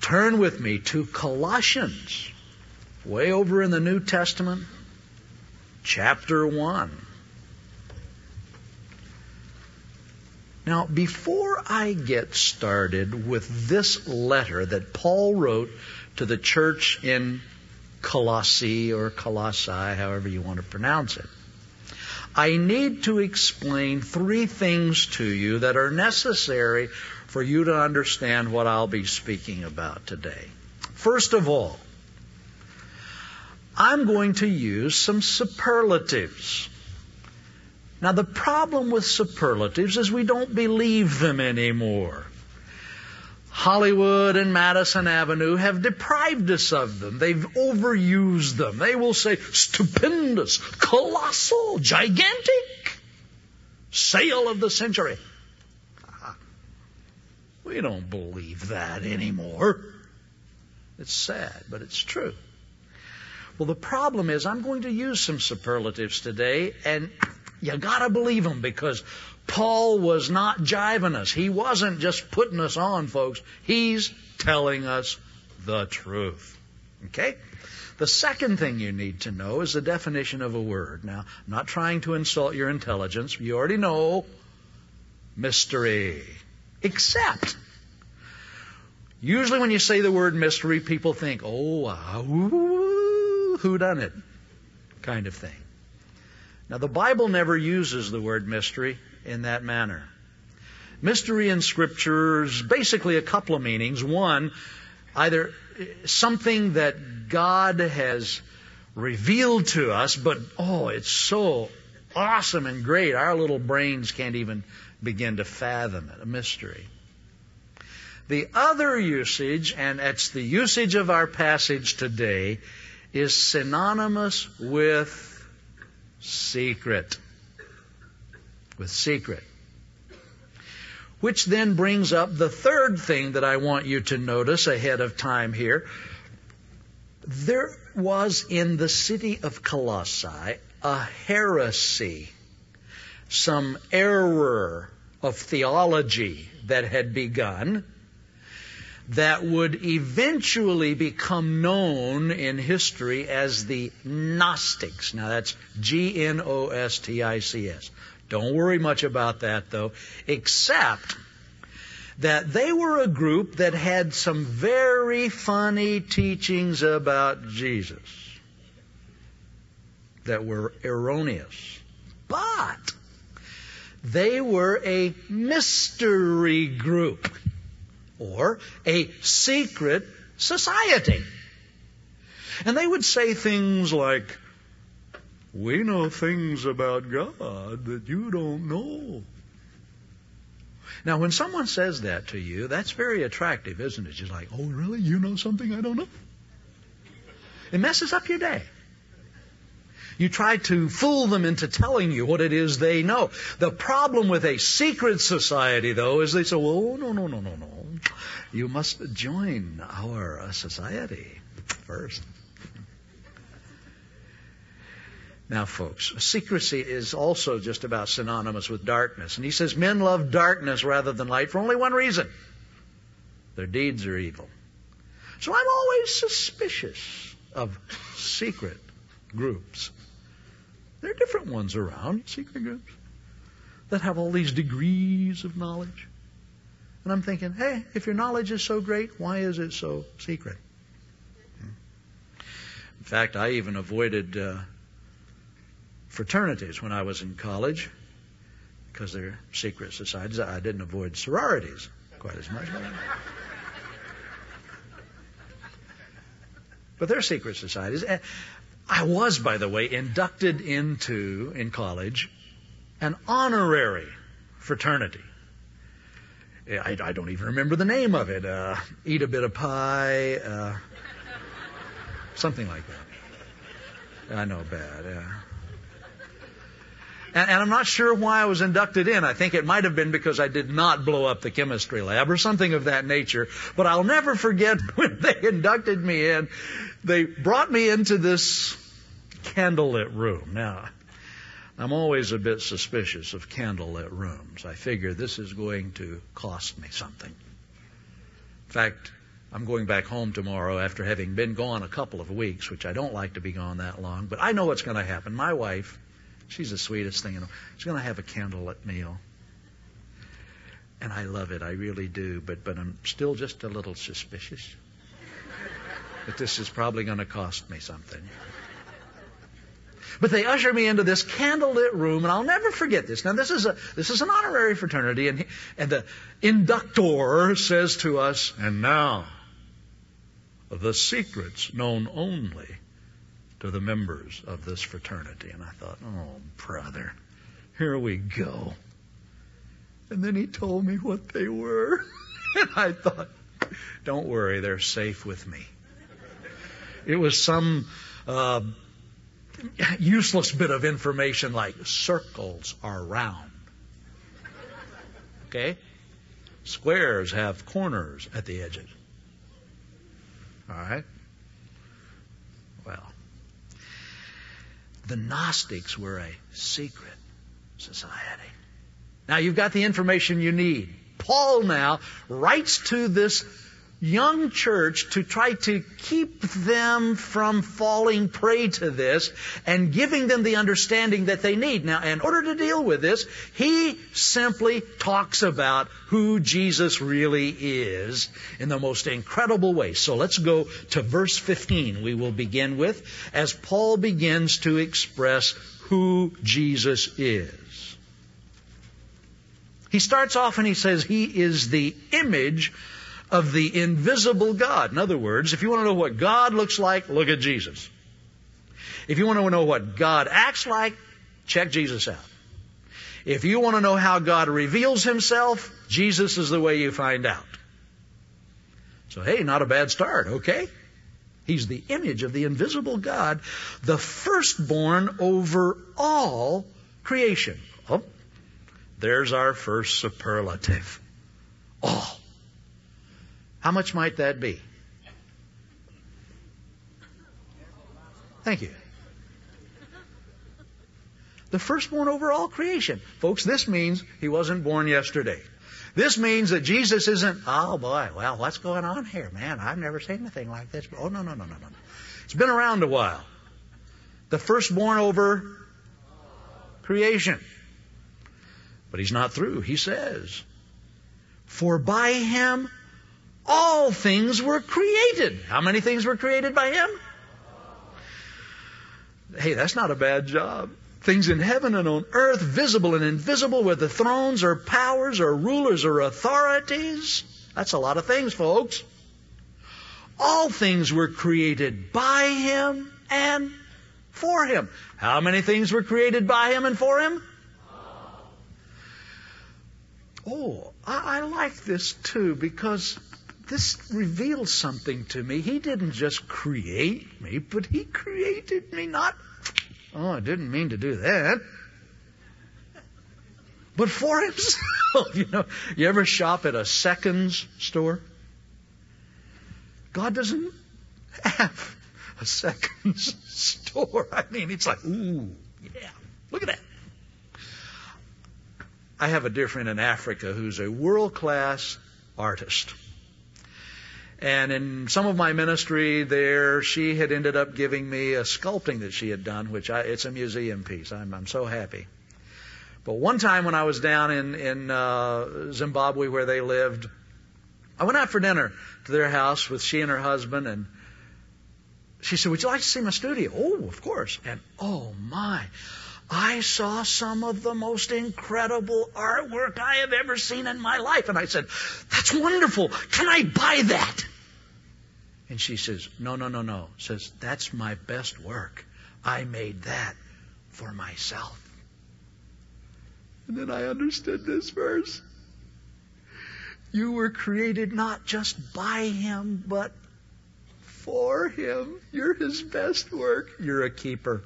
Turn with me to Colossians, way over in the New Testament, chapter 1. Now, before I get started with this letter that Paul wrote to the church in Colossae or Colossae, however you want to pronounce it, I need to explain three things to you that are necessary for you to understand what I'll be speaking about today. First of all, I'm going to use some superlatives. Now, the problem with superlatives is we don't believe them anymore. Hollywood and Madison Avenue have deprived us of them. They've overused them. They will say stupendous, colossal, gigantic, sale of the century. We don't believe that anymore. It's sad, but it's true. Well, the problem is I'm going to use some superlatives today, and you gotta believe them because Paul was not jiving us. He wasn't just putting us on, folks. He's telling us the truth. Okay? The second thing you need to know is the definition of a word. Now, I'm not trying to insult your intelligence. You already know mystery. Except, usually when you say the word mystery, people think, oh, uh, who done it? Kind of thing. Now, the Bible never uses the word mystery in that manner. Mystery in Scripture is basically a couple of meanings. One, either something that God has revealed to us, but oh, it's so awesome and great, our little brains can't even begin to fathom it, a mystery. The other usage, and it's the usage of our passage today, is synonymous with secret. With secret. Which then brings up the third thing that I want you to notice ahead of time here. There was in the city of Colossae a heresy, some error of theology that had begun that would eventually become known in history as the Gnostics. Now that's G N O S T I C S. Don't worry much about that though, except that they were a group that had some very funny teachings about Jesus that were erroneous. But they were a mystery group or a secret society. And they would say things like, we know things about God that you don't know. Now, when someone says that to you, that's very attractive, isn't it? You're like, oh, really? You know something I don't know? It messes up your day. You try to fool them into telling you what it is they know. The problem with a secret society, though, is they say, oh, no, no, no, no, no. You must join our society first. Now, folks, secrecy is also just about synonymous with darkness. And he says men love darkness rather than light for only one reason their deeds are evil. So I'm always suspicious of secret groups. There are different ones around, secret groups, that have all these degrees of knowledge. And I'm thinking, hey, if your knowledge is so great, why is it so secret? In fact, I even avoided uh, fraternities when I was in college because they're secret societies. I didn't avoid sororities quite as much. But they're secret societies. I was, by the way, inducted into, in college, an honorary fraternity. I, I don't even remember the name of it. Uh, eat a bit of pie. Uh, Something like that. I know, bad, yeah. And, and, I'm not sure why I was inducted in. I think it might have been because I did not blow up the chemistry lab or something of that nature. But I'll never forget when they inducted me in. They brought me into this candlelit room. Now, I'm always a bit suspicious of candlelit rooms. I figure this is going to cost me something. In fact, I'm going back home tomorrow after having been gone a couple of weeks, which I don't like to be gone that long, but I know what's going to happen. My wife, she's the sweetest thing in the world. She's going to have a candlelit meal. And I love it, I really do, but, but I'm still just a little suspicious this is probably going to cost me something. But they usher me into this candlelit room, and I'll never forget this. Now, this is a this is an honorary fraternity, and he, and the inductor says to us, "And now, the secrets known only to the members of this fraternity." And I thought, "Oh, brother, here we go." And then he told me what they were, and I thought, "Don't worry, they're safe with me." It was some. Uh, useless bit of information like circles are round. Okay? Squares have corners at the edges. All right? Well, the Gnostics were a secret society. Now you've got the information you need. Paul now writes to this young church to try to keep them from falling prey to this and giving them the understanding that they need. Now, in order to deal with this, he simply talks about who Jesus really is in the most incredible way. So let's go to verse 15 we will begin with as Paul begins to express who Jesus is. He starts off and he says he is the image of the invisible God. In other words, if you want to know what God looks like, look at Jesus. If you want to know what God acts like, check Jesus out. If you want to know how God reveals himself, Jesus is the way you find out. So, hey, not a bad start, okay? He's the image of the invisible God, the firstborn over all creation. Oh, there's our first superlative. All. How much might that be? Thank you. The firstborn over all creation. Folks, this means he wasn't born yesterday. This means that Jesus isn't, oh boy, well, what's going on here, man? I've never seen anything like this. Oh, no, no, no, no, no. It's been around a while. The firstborn over creation. But he's not through. He says, For by him all things were created. How many things were created by Him? Hey, that's not a bad job. Things in heaven and on earth, visible and invisible, whether thrones or powers or rulers or authorities. That's a lot of things, folks. All things were created by Him and for Him. How many things were created by Him and for Him? Oh, I, I like this too because this reveals something to me. He didn't just create me, but He created me not. Oh, I didn't mean to do that. But for Himself. You know, you ever shop at a seconds store? God doesn't have a seconds store. I mean, it's like, ooh, yeah, look at that. I have a dear friend in Africa who's a world class artist. And in some of my ministry there, she had ended up giving me a sculpting that she had done, which I, it's a museum piece. I'm, I'm so happy. But one time when I was down in, in uh, Zimbabwe where they lived, I went out for dinner to their house with she and her husband, and she said, Would you like to see my studio? Oh, of course. And oh my, I saw some of the most incredible artwork I have ever seen in my life. And I said, That's wonderful. Can I buy that? And she says, No, no, no, no. Says, That's my best work. I made that for myself. And then I understood this verse. You were created not just by Him, but for him. You're his best work. You're a keeper.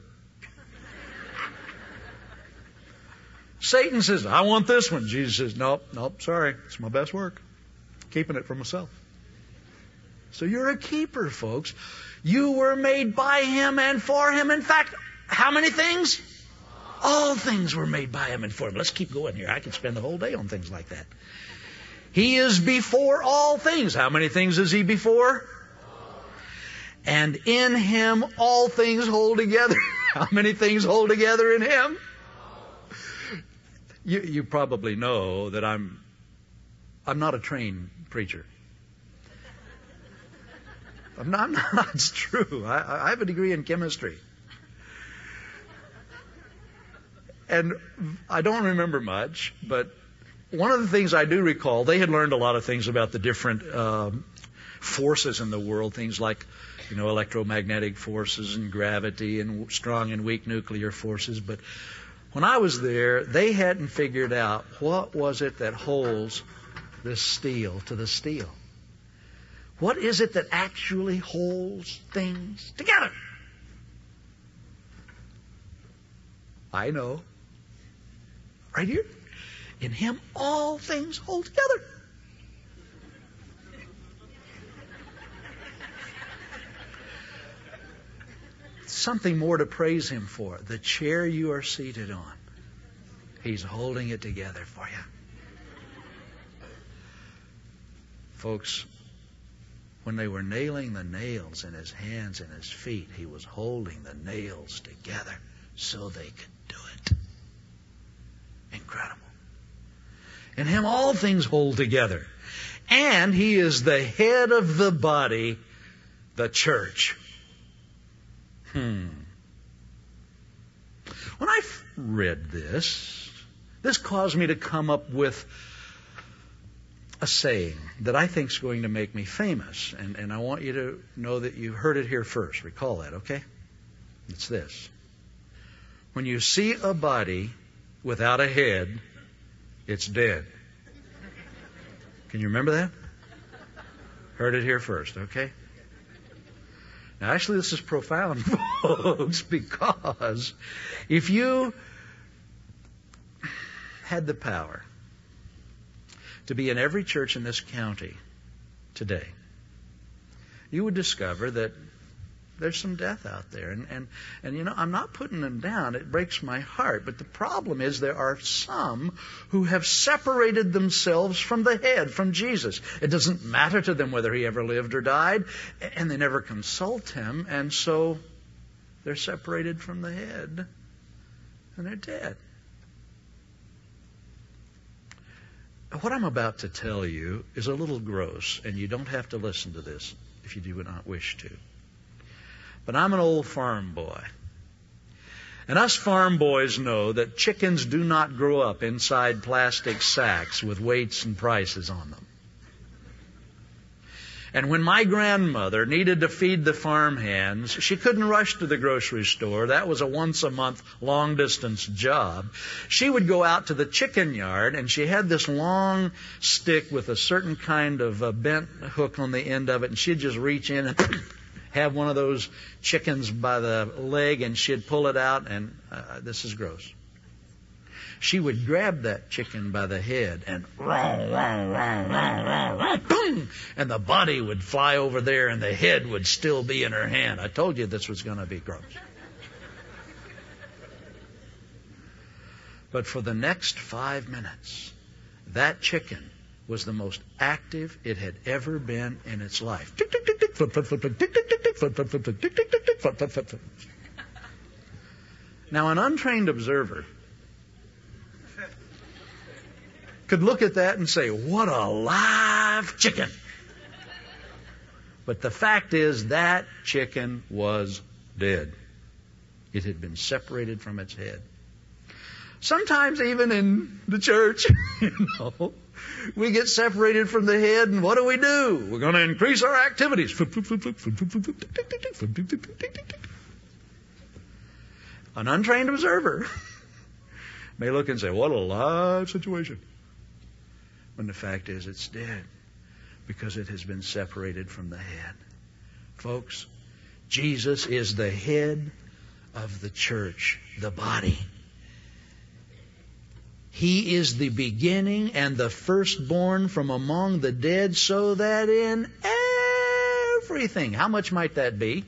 Satan says, I want this one. Jesus says, Nope, nope, sorry. It's my best work. Keeping it for myself. So you're a keeper, folks. You were made by him and for him. In fact, how many things? All things were made by him and for him. Let's keep going here. I could spend the whole day on things like that. He is before all things. How many things is he before? And in him all things hold together. How many things hold together in him? You, you probably know that I'm I'm not a trained preacher. I'm not, not it's true. I, I have a degree in chemistry. And I don't remember much, but one of the things I do recall, they had learned a lot of things about the different um, forces in the world, things like, you know, electromagnetic forces and gravity and strong and weak nuclear forces. But when I was there, they hadn't figured out what was it that holds this steel to the steel. What is it that actually holds things together? I know. Right here. In Him, all things hold together. Something more to praise Him for. The chair you are seated on, He's holding it together for you. Folks, when they were nailing the nails in his hands and his feet, he was holding the nails together so they could do it. Incredible. In him, all things hold together. And he is the head of the body, the church. Hmm. When I read this, this caused me to come up with a saying that I think is going to make me famous. And, and I want you to know that you heard it here first. Recall that, okay? It's this. When you see a body without a head, it's dead. Can you remember that? Heard it here first, okay? Now, actually, this is profound, folks, because if you had the power to be in every church in this county today, you would discover that there's some death out there. And, and, and, you know, I'm not putting them down. It breaks my heart. But the problem is there are some who have separated themselves from the head, from Jesus. It doesn't matter to them whether he ever lived or died, and they never consult him, and so they're separated from the head, and they're dead. What I'm about to tell you is a little gross, and you don't have to listen to this if you do not wish to. But I'm an old farm boy. And us farm boys know that chickens do not grow up inside plastic sacks with weights and prices on them. And when my grandmother needed to feed the farm hands, she couldn't rush to the grocery store. That was a once a month long distance job. She would go out to the chicken yard and she had this long stick with a certain kind of a bent hook on the end of it and she'd just reach in and have one of those chickens by the leg and she'd pull it out and uh, this is gross she would grab that chicken by the head and boom, and the body would fly over there and the head would still be in her hand. I told you this was going to be gross. But for the next five minutes, that chicken was the most active it had ever been in its life. Now, an untrained observer could look at that and say, What a live chicken! But the fact is, that chicken was dead. It had been separated from its head. Sometimes, even in the church, you know, we get separated from the head, and what do we do? We're going to increase our activities. An untrained observer may look and say, What a live situation when the fact is it's dead because it has been separated from the head. folks. Jesus is the head of the church, the body. He is the beginning and the firstborn from among the dead, so that in everything, how much might that be?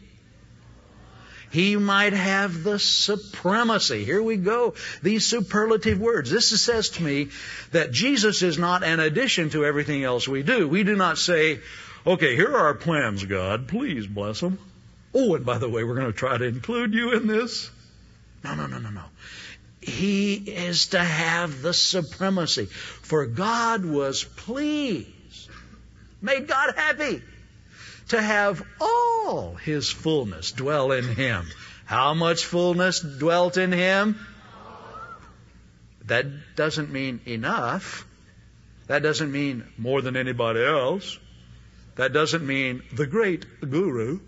He might have the supremacy. Here we go. These superlative words. This says to me that Jesus is not an addition to everything else we do. We do not say, okay, here are our plans, God. Please bless them. Oh, and by the way, we're going to try to include you in this. No, no, no, no, no. He is to have the supremacy. For God was pleased, made God happy to have all His fullness dwell in Him. How much fullness dwelt in Him? That doesn't mean enough. That doesn't mean more than anybody else. That doesn't mean the great guru.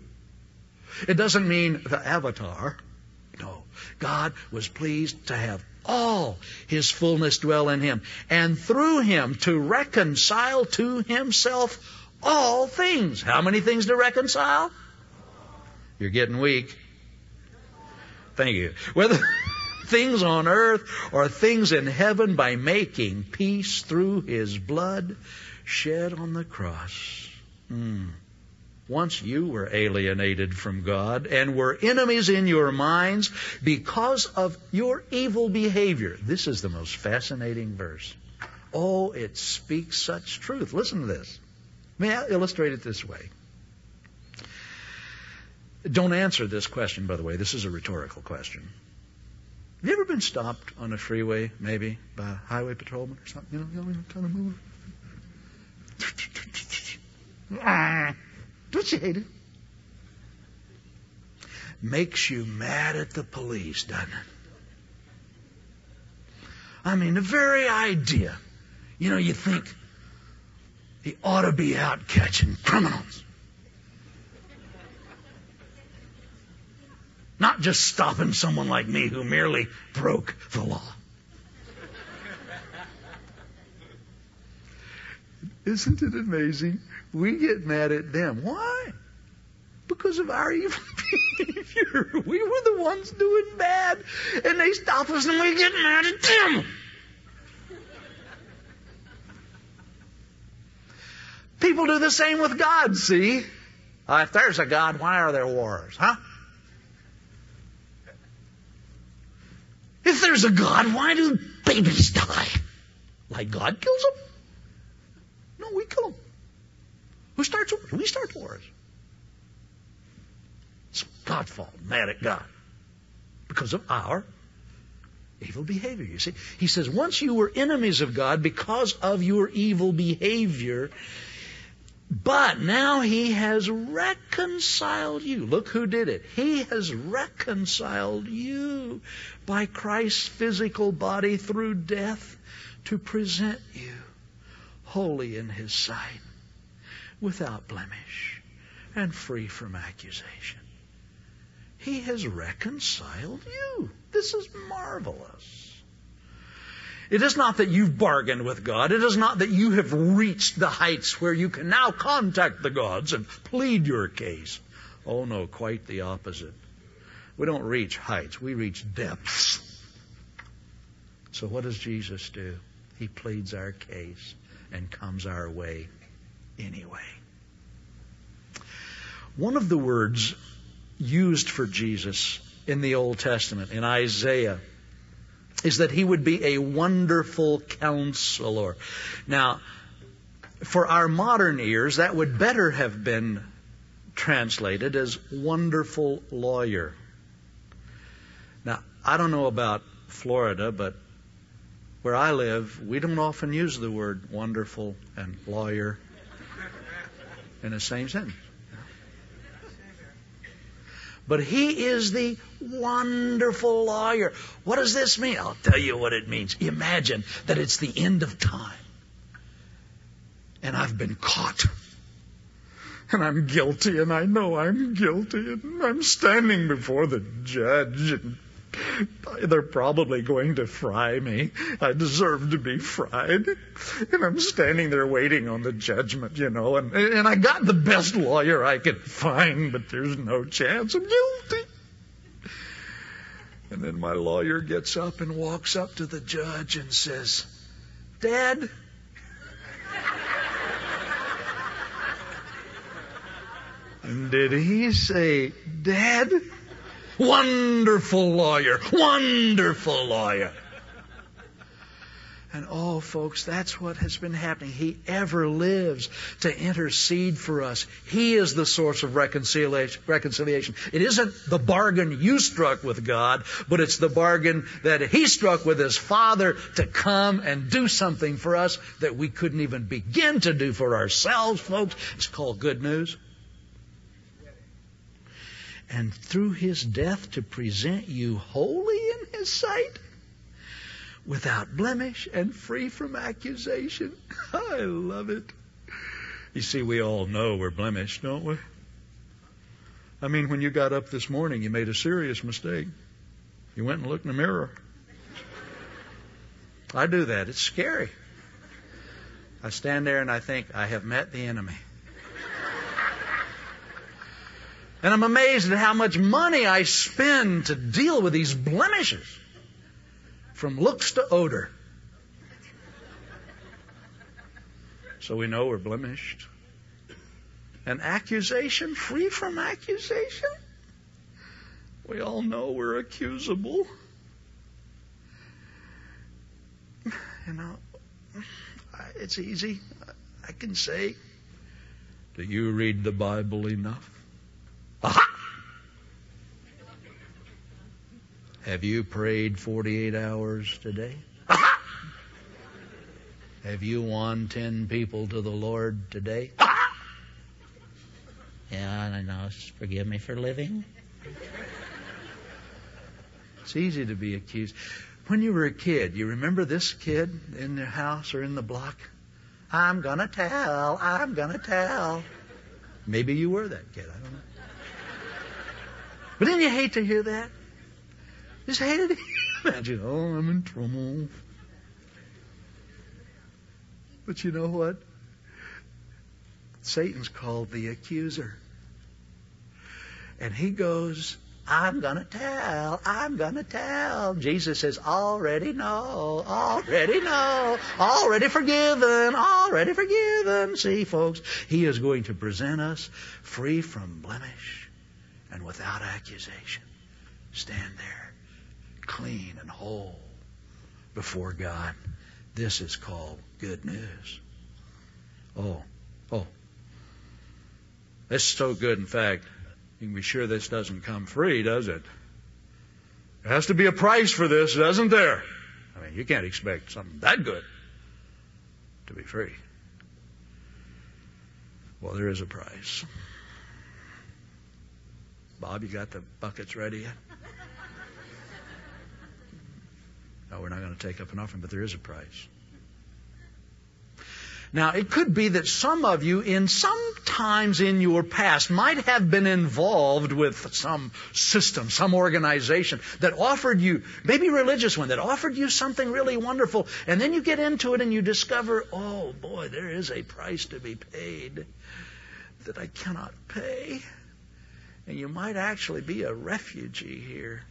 It doesn't mean the avatar. No. God was pleased to have all his fullness dwell in him, and through him to reconcile to himself all things. How many things to reconcile? You're getting weak. Thank you. Whether things on earth or things in heaven by making peace through his blood shed on the cross. Mm. Once you were alienated from God and were enemies in your minds because of your evil behavior. This is the most fascinating verse. Oh, it speaks such truth. Listen to this. May I illustrate it this way? Don't answer this question, by the way. This is a rhetorical question. Have you ever been stopped on a freeway, maybe, by a highway patrolman or something? You know, you know kind of move. Don't you hate it? Makes you mad at the police, doesn't it? I mean, the very idea. You know, you think he ought to be out catching criminals. Not just stopping someone like me who merely broke the law. Isn't it amazing? We get mad at them. Why? Because of our evil behavior. We were the ones doing bad, and they stop us and we get mad at them. People do the same with God, see? Uh, if there's a God, why are there wars, huh? If there's a God, why do babies die? Like God kills them? No, we kill them. Who starts wars? We start wars. It's God's fault. Mad at God. Because of our evil behavior, you see. He says, once you were enemies of God because of your evil behavior, but now he has reconciled you. Look who did it. He has reconciled you by Christ's physical body through death to present you holy in his sight, without blemish, and free from accusation. He has reconciled you. This is marvelous. It is not that you've bargained with God. It is not that you have reached the heights where you can now contact the gods and plead your case. Oh no, quite the opposite. We don't reach heights, we reach depths. So what does Jesus do? He pleads our case and comes our way anyway. One of the words used for Jesus in the Old Testament, in Isaiah, is that he would be a wonderful counselor. Now, for our modern ears, that would better have been translated as wonderful lawyer. Now, I don't know about Florida, but where I live, we don't often use the word wonderful and lawyer in the same sentence. But he is the wonderful lawyer. What does this mean? I'll tell you what it means. Imagine that it's the end of time. And I've been caught. And I'm guilty, and I know I'm guilty, and I'm standing before the judge, and They're probably going to fry me. I deserve to be fried. And I'm standing there waiting on the judgment, you know, and, and I got the best lawyer I could find, but there's no chance I'm guilty. And then my lawyer gets up and walks up to the judge and says, Dad, and did he say, Dad? Wonderful lawyer. Wonderful lawyer. And oh, folks, that's what has been happening. He ever lives to intercede for us. He is the source of reconciliation. It isn't the bargain you struck with God, but it's the bargain that He struck with His Father to come and do something for us that we couldn't even begin to do for ourselves, folks. It's called good news and through his death to present you holy in his sight, without blemish and free from accusation. I love it. You see, we all know we're blemished, don't we? I mean, when you got up this morning, you made a serious mistake. You went and looked in the mirror. I do that. It's scary. I stand there and I think, I have met the enemy. And I'm amazed at how much money I spend to deal with these blemishes from looks to odor. So we know we're blemished. An accusation, free from accusation? We all know we're accusable. You know, it's easy. I can say, Do you read the Bible enough? Have you prayed 48 hours today? Have you won 10 people to the Lord today? Yeah, I know. Forgive me for living. It's easy to be accused. When you were a kid, you remember this kid in the house or in the block? I'm gonna tell, I'm gonna tell. Maybe you were that kid, I don't know. But didn't you hate to hear that? Just hated it. Imagine, oh, I'm in trouble. But you know what? Satan's called the accuser. And he goes, I'm going to tell, I'm going to tell. Jesus says, already know, already know, already forgiven, already forgiven. See, folks, he is going to present us free from blemish and without accusation. Stand there, clean and whole before God. This is called good news. Oh, oh. This is so good, in fact, you can be sure this doesn't come free, does it? There has to be a price for this, doesn't there? I mean, you can't expect something that good to be free. Well, there is a price. Bob, you got the buckets ready yet? No, we're not going to take up an offering, but there is a price. Now, it could be that some of you, in some times in your past, might have been involved with some system, some organization that offered you, maybe religious one, that offered you something really wonderful, and then you get into it and you discover, oh boy, there is a price to be paid that I cannot pay. And you might actually be a refugee here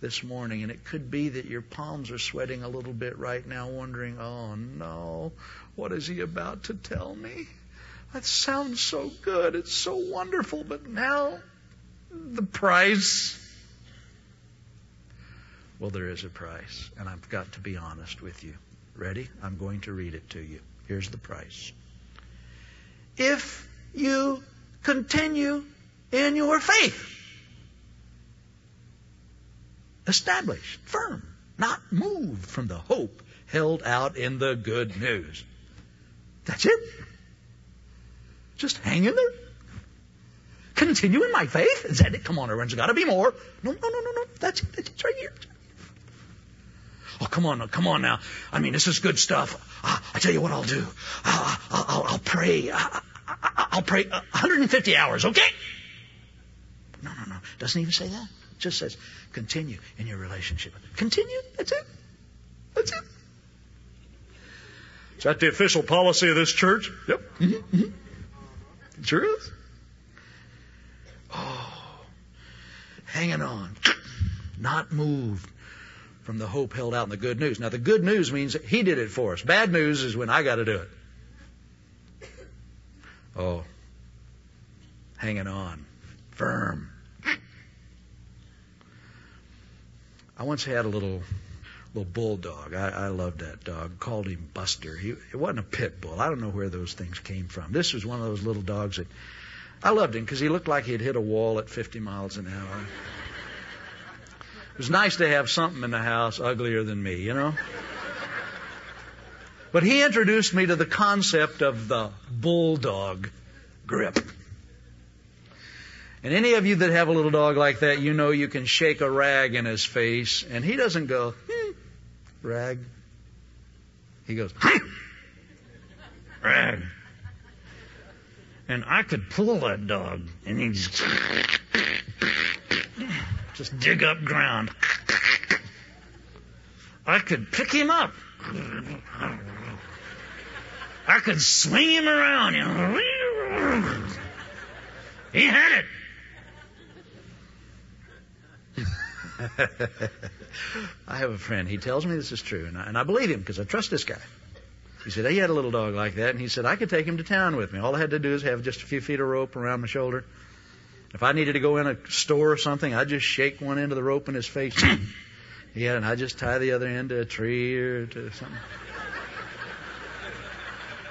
this morning, and it could be that your palms are sweating a little bit right now, wondering, oh no, what is he about to tell me? That sounds so good. It's so wonderful, but now the price. Well, there is a price, and I've got to be honest with you. Ready? I'm going to read it to you. Here's the price. If you continue in your faith. Established, firm, not moved from the hope held out in the good news. That's it. Just hang in there. Continue in my faith. Is that it? Come on, everyone's got to be more. No, no, no, no, no. That's it. That's it. It's right here. Oh, come on, come on now. I mean, this is good stuff. I, I tell you what I'll do. I'll, I'll, I'll pray. I, will pray 150 hours, okay? No, no, no. Doesn't even say that. It just says continue in your relationship. Continue. That's it. That's it. Is that the official policy of this church? Yep. Mm-hmm. Mm-hmm. Sure is. Oh, hanging on, not moved from the hope held out in the good news. Now, the good news means He did it for us. Bad news is when I got to do it. Oh, hanging on, firm. I once had a little little bulldog. I, I loved that dog. Called him Buster. He it wasn't a pit bull. I don't know where those things came from. This was one of those little dogs that I loved him because he looked like he'd hit a wall at 50 miles an hour. It was nice to have something in the house uglier than me, you know. But he introduced me to the concept of the bulldog grip. And any of you that have a little dog like that, you know you can shake a rag in his face, and he doesn't go, hmm, rag. He goes, hmm, rag. And I could pull that dog, and he'd just, just dig up ground. I could pick him up. I could swing him around. He had it. I have a friend. He tells me this is true, and I, and I believe him because I trust this guy. He said he had a little dog like that, and he said I could take him to town with me. All I had to do is have just a few feet of rope around my shoulder. If I needed to go in a store or something, I'd just shake one end of the rope in his face. yeah, and I'd just tie the other end to a tree or to something.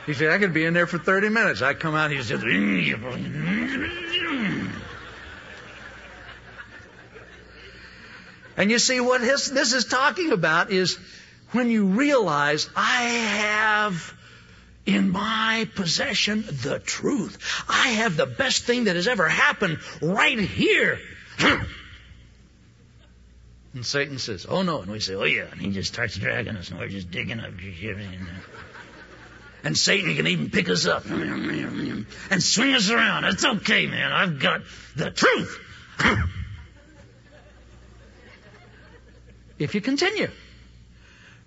He said, I could be in there for 30 minutes. I'd come out, he said, and you see what his, this is talking about is when you realize I have in my possession the truth. I have the best thing that has ever happened right here. and Satan says, Oh no. And we say, Oh yeah. And he just starts dragging us and we're just digging up. And Satan can even pick us up and swing us around. It's okay, man. I've got the truth. If you continue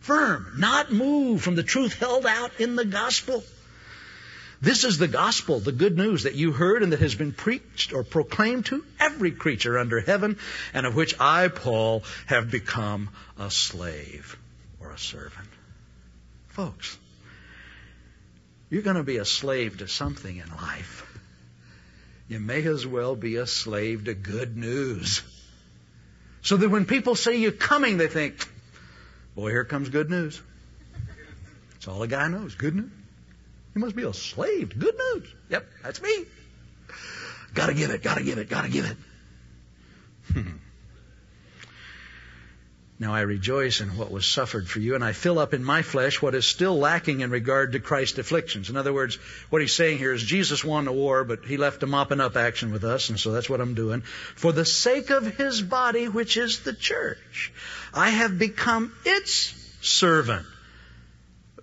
firm, not move from the truth held out in the gospel. This is the gospel, the good news that you heard and that has been preached or proclaimed to every creature under heaven, and of which I, Paul, have become a slave or a servant. Folks, you're going to be a slave to something in life. You may as well be a slave to good news. So that when people say you're coming, they think, boy, here comes good news. That's all a guy knows. Good news. He must be a slave to good news. Yep, that's me. Gotta give it, gotta give it, gotta give it. Hmm. Now I rejoice in what was suffered for you, and I fill up in my flesh what is still lacking in regard to Christ's afflictions. In other words, what he's saying here is Jesus won the war, but he left a mopping up action with us, and so that's what I'm doing. For the sake of his body, which is the church, I have become its servant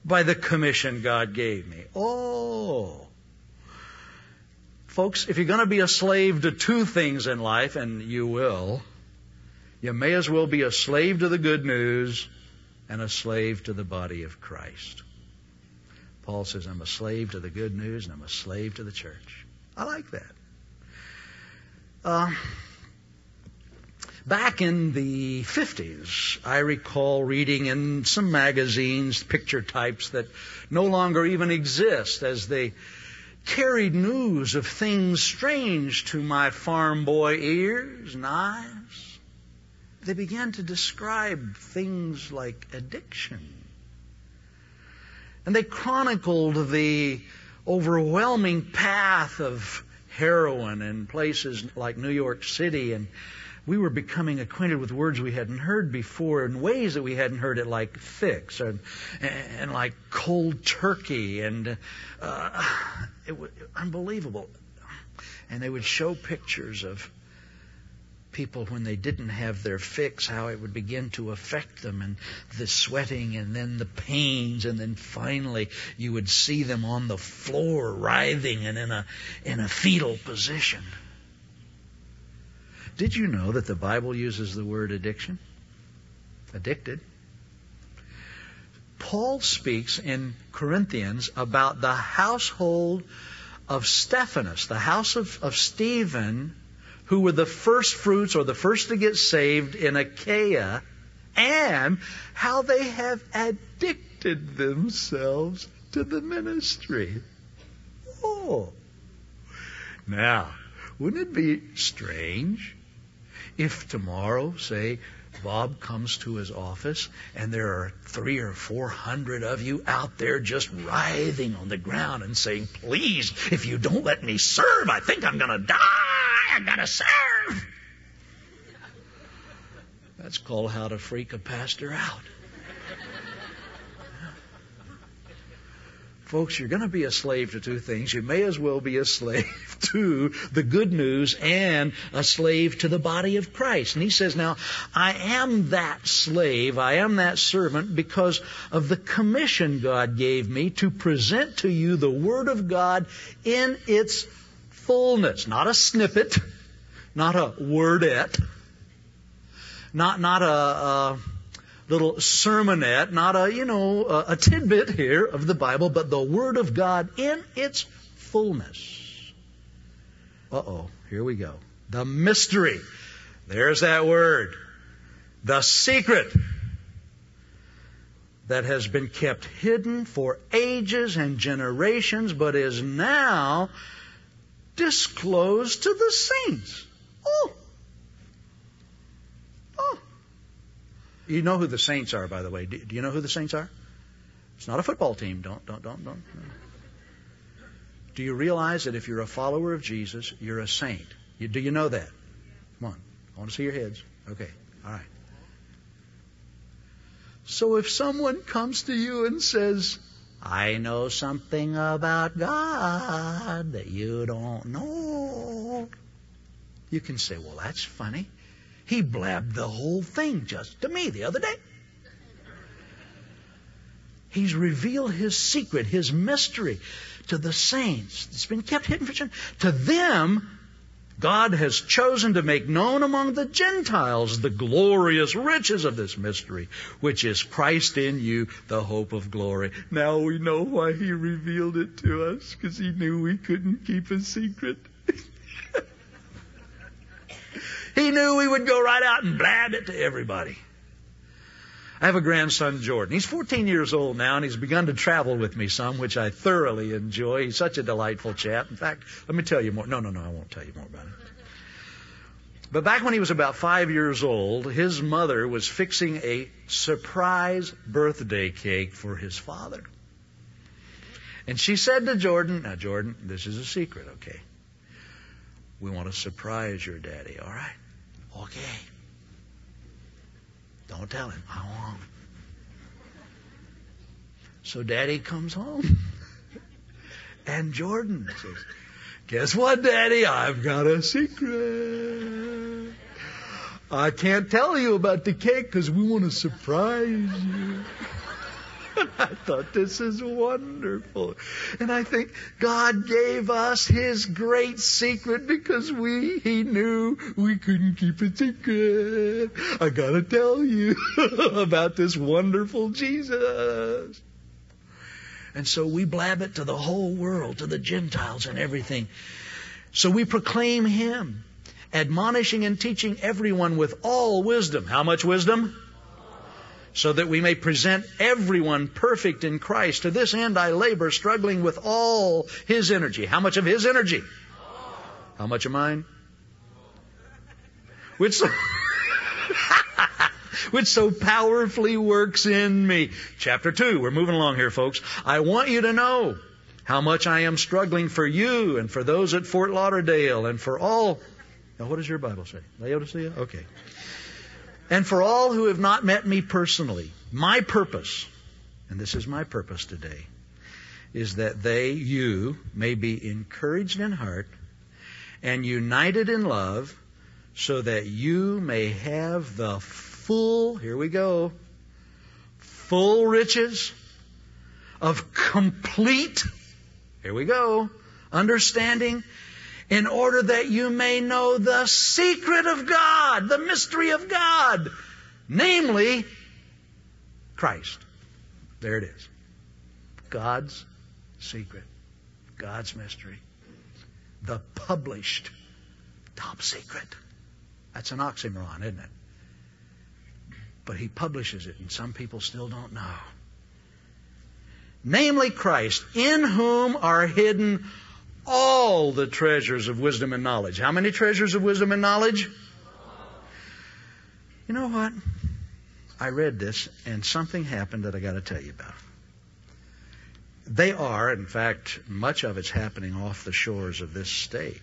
by the commission God gave me. Oh. Folks, if you're going to be a slave to two things in life, and you will, you may as well be a slave to the good news and a slave to the body of Christ. Paul says, I'm a slave to the good news and I'm a slave to the church. I like that. Uh, back in the 50s, I recall reading in some magazines picture types that no longer even exist as they carried news of things strange to my farm boy ears and eyes they began to describe things like addiction. And they chronicled the overwhelming path of heroin in places like New York City. And we were becoming acquainted with words we hadn't heard before in ways that we hadn't heard it, like fix and, and like cold turkey. And uh, it was unbelievable. And they would show pictures of people when they didn't have their fix, how it would begin to affect them, and the sweating, and then the pains, and then finally you would see them on the floor writhing and in a in a fetal position. Did you know that the Bible uses the word addiction? Addicted. Paul speaks in Corinthians about the household of Stephanus, the house of, of Stephen, who were the first fruits or the first to get saved in Achaia, and how they have addicted themselves to the ministry. Oh. Now, wouldn't it be strange if tomorrow, say, Bob comes to his office and there are three or four hundred of you out there just writhing on the ground and saying, Please, if you don't let me serve, I think I'm going to die. I got to serve. That's called how to freak a pastor out. Folks, you're going to be a slave to two things. You may as well be a slave to the good news and a slave to the body of Christ. And he says, Now, I am that slave, I am that servant because of the commission God gave me to present to you the Word of God in its fullness. Not a snippet, not a wordette, not, not a, a little sermonette, not a, you know, a, a tidbit here of the Bible, but the Word of God in its fullness. Uh oh, here we go. The mystery. There's that word. The secret that has been kept hidden for ages and generations, but is now disclosed to the saints. Oh, Oh. You know who the saints are, by the way. Do, do you know who the saints are? It's not a football team. Don't, don't, don't, don't. Do you realize that if you're a follower of Jesus, you're a saint? You, do you know that? Come on. I want to see your heads. Okay. All right. So if someone comes to you and says, I know something about God that you don't know, you can say, well, that's funny. He blabbed the whole thing just to me the other day. He's revealed his secret, his mystery to the saints. It's been kept hidden for. To them, God has chosen to make known among the Gentiles the glorious riches of this mystery, which is Christ in you, the hope of glory. Now we know why He revealed it to us, because He knew we couldn't keep a secret. He knew we would go right out and blab it to everybody. I have a grandson, Jordan. He's 14 years old now, and he's begun to travel with me some, which I thoroughly enjoy. He's such a delightful chap. In fact, let me tell you more. No, no, no, I won't tell you more about it. But back when he was about five years old, his mother was fixing a surprise birthday cake for his father. And she said to Jordan, Now, Jordan, this is a secret, okay? We want to surprise your daddy, all right? Okay. Don't tell him. I won't. So daddy comes home. And Jordan says, Guess what, daddy? I've got a secret. I can't tell you about the cake because we want to surprise you. I thought this is wonderful. And I think God gave us His great secret because we, He knew we couldn't keep it secret. I gotta tell you about this wonderful Jesus. And so we blab it to the whole world, to the Gentiles and everything. So we proclaim Him, admonishing and teaching everyone with all wisdom. How much wisdom? So that we may present everyone perfect in Christ. To this end I labor, struggling with all His energy. How much of His energy? How much of mine? Which so, which so powerfully works in me. Chapter 2, we're moving along here, folks. I want you to know how much I am struggling for you and for those at Fort Lauderdale and for all. Now, what does your Bible say? Laodicea? Okay. And for all who have not met me personally, my purpose, and this is my purpose today, is that they, you, may be encouraged in heart and united in love so that you may have the full, here we go, full riches of complete, here we go, understanding in order that you may know the secret of God, the mystery of God, namely Christ. There it is. God's secret, God's mystery, the published top secret. That's an oxymoron, isn't it? But he publishes it, and some people still don't know. Namely, Christ, in whom are hidden all the treasures of wisdom and knowledge. How many treasures of wisdom and knowledge? You know what? I read this, and something happened that I got to tell you about. They are, in fact, much of it's happening off the shores of this state.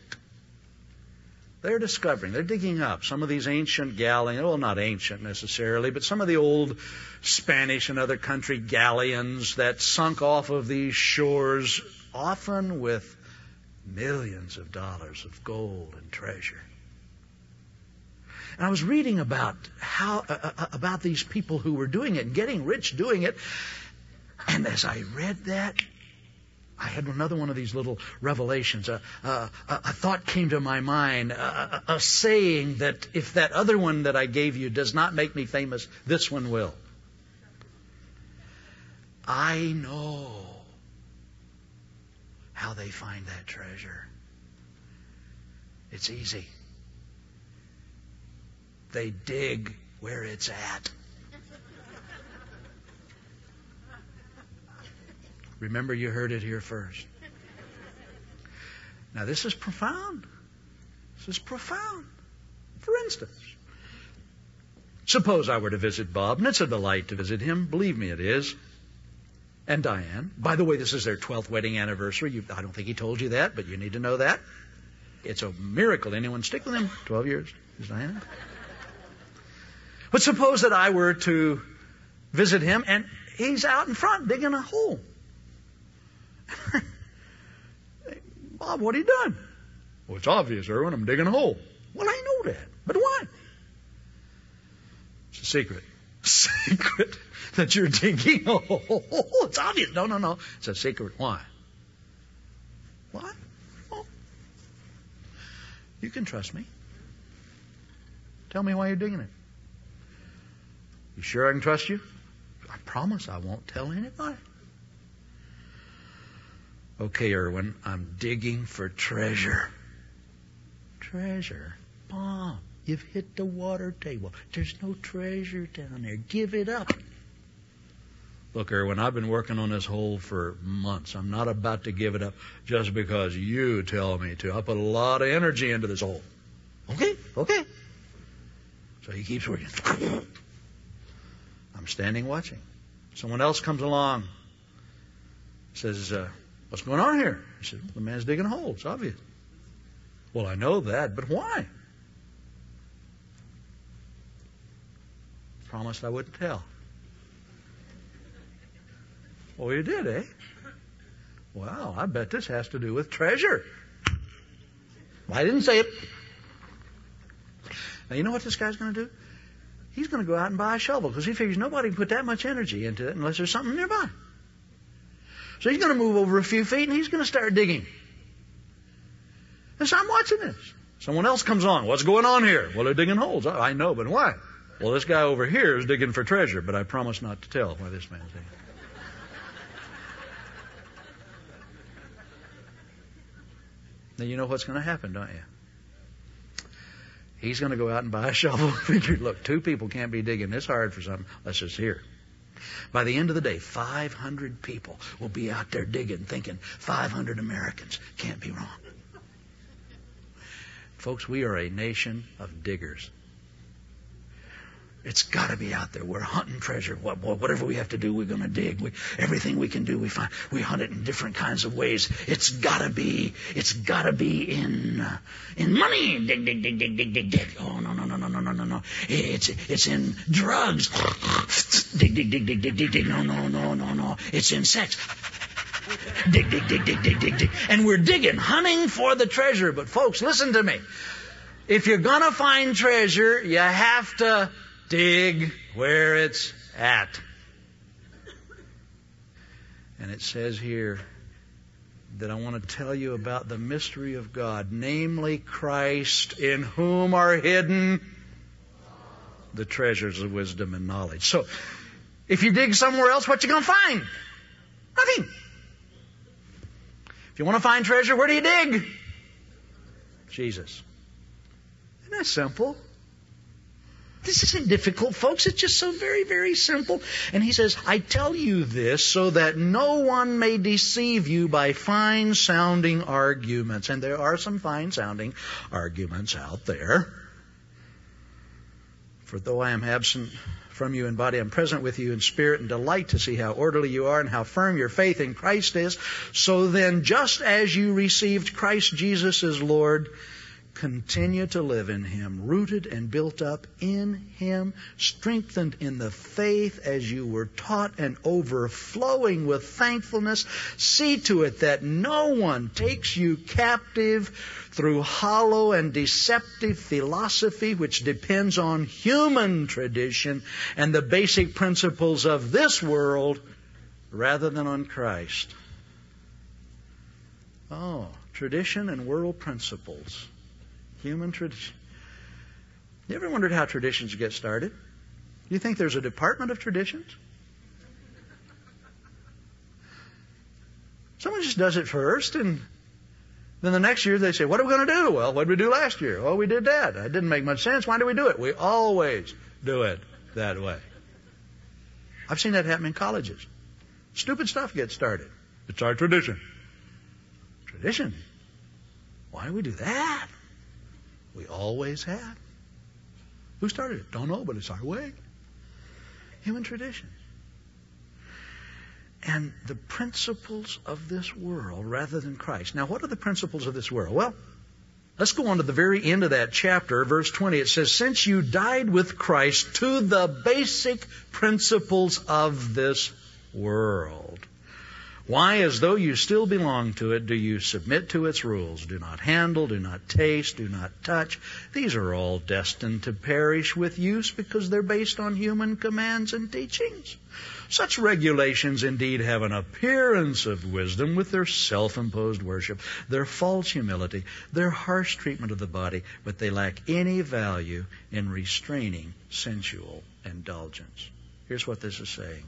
They're discovering, they're digging up some of these ancient galleons, well, not ancient necessarily, but some of the old Spanish and other country galleons that sunk off of these shores, often with millions of dollars of gold and treasure. And I was reading about how uh, uh, about these people who were doing it, getting rich doing it. And as I read that, I had another one of these little revelations. A, a, a thought came to my mind, a, a saying that if that other one that I gave you does not make me famous, this one will. I know how they find that treasure. It's easy. They dig where it's at. Remember, you heard it here first. Now, this is profound. This is profound. For instance, suppose I were to visit Bob, and it's a delight to visit him. Believe me, it is. And Diane. By the way, this is their 12th wedding anniversary. You, I don't think he told you that, but you need to know that. It's a miracle anyone stick with him. 12 years. Is Diane? But suppose that I were to visit him, and he's out in front digging a hole. Bob, what are you doing? Well, it's obvious, Erwin. I'm digging a hole. Well, I know that. But why? It's a secret. Secret that you're digging a hole. It's obvious. No, no, no. It's a secret. Why? Why? Well, you can trust me. Tell me why you're digging it. You sure I can trust you? I promise I won't tell anybody. Okay, Erwin, I'm digging for treasure. Treasure? Bob, you've hit the water table. There's no treasure down there. Give it up. Look, Erwin, I've been working on this hole for months. I'm not about to give it up just because you tell me to. I put a lot of energy into this hole. Okay, okay. So he keeps working. I'm standing watching. Someone else comes along, says, uh, What's going on here? I said, The man's digging a hole. It's obvious. Well, I know that, but why? Promised I wouldn't tell. Oh, you did, eh? Well, I bet this has to do with treasure. I didn't say it. Now, you know what this guy's going to do? He's going to go out and buy a shovel because he figures nobody can put that much energy into it unless there's something nearby. So he's going to move over a few feet and he's going to start digging. And so I'm watching this. Someone else comes on. What's going on here? Well, they're digging holes. I know, but why? Well, this guy over here is digging for treasure, but I promise not to tell why this man's digging. Now you know what's going to happen, don't you? He's going to go out and buy a shovel. Figure, look, two people can't be digging this hard for something. Let's just hear. By the end of the day, 500 people will be out there digging, thinking 500 Americans can't be wrong. Folks, we are a nation of diggers. It's got to be out there. We're hunting treasure. Whatever we have to do, we're going to dig. We, everything we can do, we find. We hunt it in different kinds of ways. It's got to be. It's got to be in uh, in money. Dig, dig, dig, dig, dig, dig, dig. Oh no, no, no, no, no, no, no, no. It's it's in drugs. dig, dig, dig, dig, dig, dig, dig. No, no, no, no, no. It's in sex. dig, dig, dig, dig, dig, dig, dig. And we're digging, hunting for the treasure. But folks, listen to me. If you're gonna find treasure, you have to dig where it's at. And it says here, that I want to tell you about the mystery of God, namely Christ, in whom are hidden the treasures of wisdom and knowledge. So, if you dig somewhere else, what you to find? Nothing. If you want to find treasure, where do you dig? Jesus. Isn't that simple? This isn't difficult, folks. It's just so very, very simple. And he says, I tell you this so that no one may deceive you by fine sounding arguments. And there are some fine sounding arguments out there. For though I am absent from you in body, I'm present with you in spirit and delight to see how orderly you are and how firm your faith in Christ is. So then, just as you received Christ Jesus as Lord, continue to live in Him, rooted and built up in Him, strengthened in the faith as you were taught, and overflowing with thankfulness. See to it that no one takes you captive through hollow and deceptive philosophy which depends on human tradition and the basic principles of this world rather than on Christ. Oh, tradition and world principles Human tradition. You ever wondered how traditions get started? You think there's a department of traditions? Someone just does it first, and then the next year they say, What are we going to do? Well, what did we do last year? Oh, we did that. It didn't make much sense. Why do we do it? We always do it that way. I've seen that happen in colleges. Stupid stuff gets started. It's our tradition. Tradition? Why do we do that? We always have. Who started it? Don't know, but it's our way. Human tradition. And the principles of this world rather than Christ. Now, what are the principles of this world? Well, let's go on to the very end of that chapter, verse 20. It says, Since you died with Christ to the basic principles of this world. Why, as though you still belong to it, do you submit to its rules? Do not handle, do not taste, do not touch. These are all destined to perish with use because they're based on human commands and teachings. Such regulations indeed have an appearance of wisdom with their self imposed worship, their false humility, their harsh treatment of the body, but they lack any value in restraining sensual indulgence. Here's what this is saying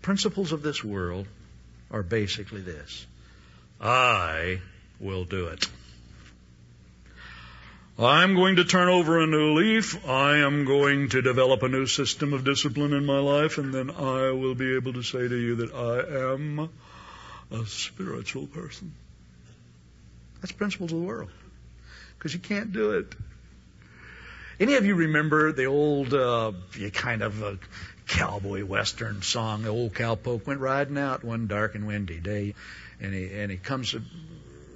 Principles of this world are basically this I will do it. I'm going to turn over a new leaf. I am going to develop a new system of discipline in my life, and then I will be able to say to you that I am a spiritual person. That's principles of the world. Because you can't do it. Any of you remember the old, uh, kind of uh, cowboy western song. The old cowpoke went riding out one dark and windy day, and he and he comes.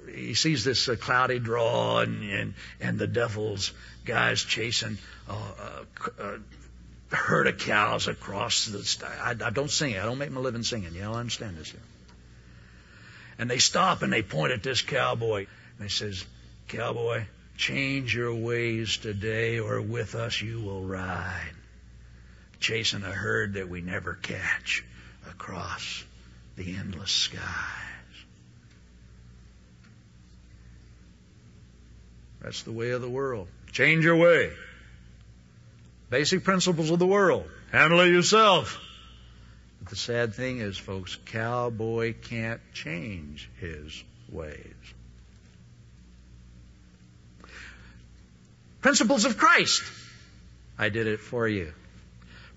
He sees this uh, cloudy draw and, and and the devil's guys chasing uh, uh, uh herd of cows across the. St- I, I don't sing it. I don't make my living singing. Y'all understand this? Here. And they stop and they point at this cowboy and they says, "Cowboy, change your ways today, or with us you will ride." Chasing a herd that we never catch across the endless skies. That's the way of the world. Change your way. Basic principles of the world. Handle it yourself. But the sad thing is, folks, cowboy can't change his ways. Principles of Christ. I did it for you.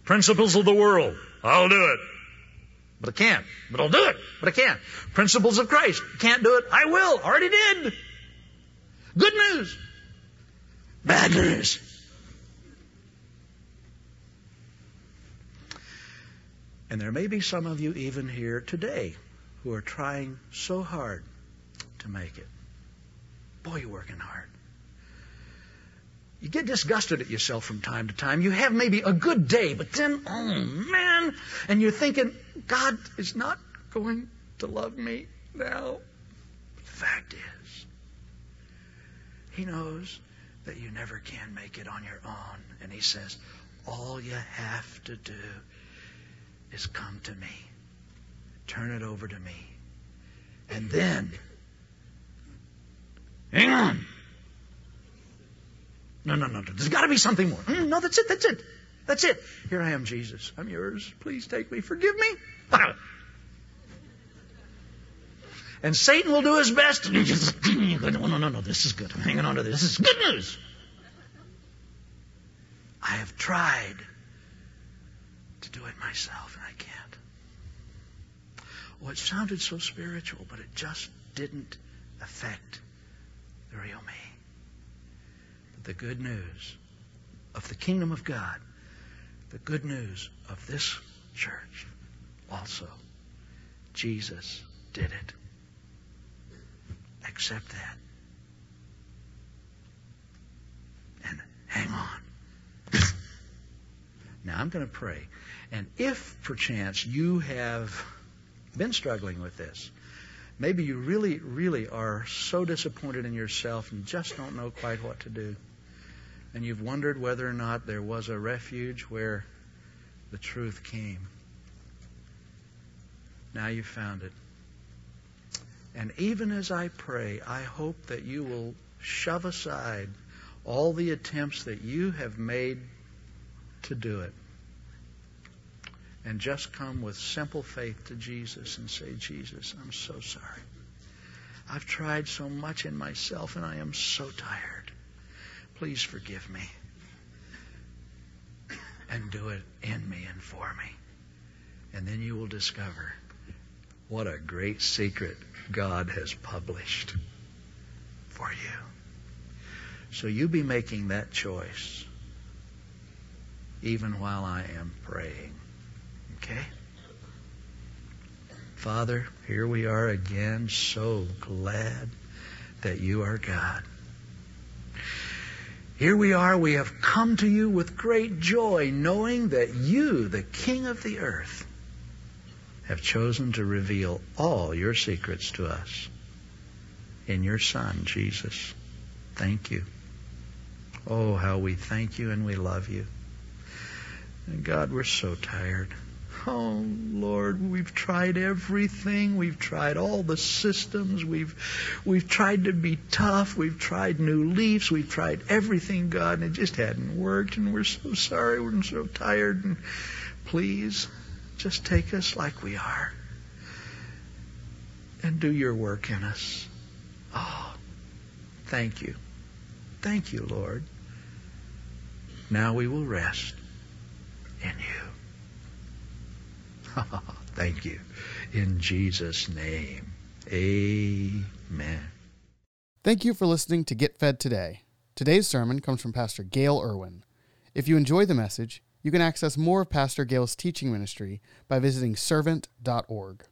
Principles of the world. I'll do it. But I can't. But I'll do it. But I can't. Principles of Christ. Can't do it. I will. Already did. Good news. Bad news. And there may be some of you even here today who are trying so hard to make it. Boy, you're working hard. You get disgusted at yourself from time to time. You have maybe a good day, but then, oh man, and you're thinking, God is not going to love me now. The fact is, He knows that you never can make it on your own. And He says, all you have to do is come to me. Turn it over to me. And then Hang on. No, no, no, no. There's got to be something more. Mm, no, that's it. That's it. That's it. Here I am, Jesus. I'm yours. Please take me. Forgive me. And Satan will do his best. No, no, no, no. This is good. I'm hanging on to this. This is good news. I have tried to do it myself, and I can't. Oh, it sounded so spiritual, but it just didn't affect the real me. The good news of the kingdom of God, the good news of this church also, Jesus did it. Accept that. And hang on. now I'm going to pray. And if perchance you have been struggling with this, maybe you really, really are so disappointed in yourself and just don't know quite what to do. And you've wondered whether or not there was a refuge where the truth came. Now you've found it. And even as I pray, I hope that you will shove aside all the attempts that you have made to do it. And just come with simple faith to Jesus and say, Jesus, I'm so sorry. I've tried so much in myself and I am so tired. Please forgive me. And do it in me and for me. And then you will discover what a great secret God has published for you. So you be making that choice even while I am praying. Okay? Father, here we are again, so glad that you are God. Here we are, we have come to you with great joy, knowing that you, the King of the earth, have chosen to reveal all your secrets to us in your Son, Jesus. Thank you. Oh, how we thank you and we love you. And God, we're so tired. Oh, Lord, we've tried everything. We've tried all the systems. We've, we've tried to be tough. We've tried new leaves. We've tried everything, God, and it just hadn't worked. And we're so sorry. We're so tired. And please, just take us like we are and do your work in us. Oh, thank you. Thank you, Lord. Now we will rest in you. thank you. In Jesus' name. Amen. Thank you for listening to Get Fed Today. Today's sermon comes from Pastor Gayle Erwin. If you enjoy the message, you can access more of Pastor Gayle's teaching ministry by visiting servant.org.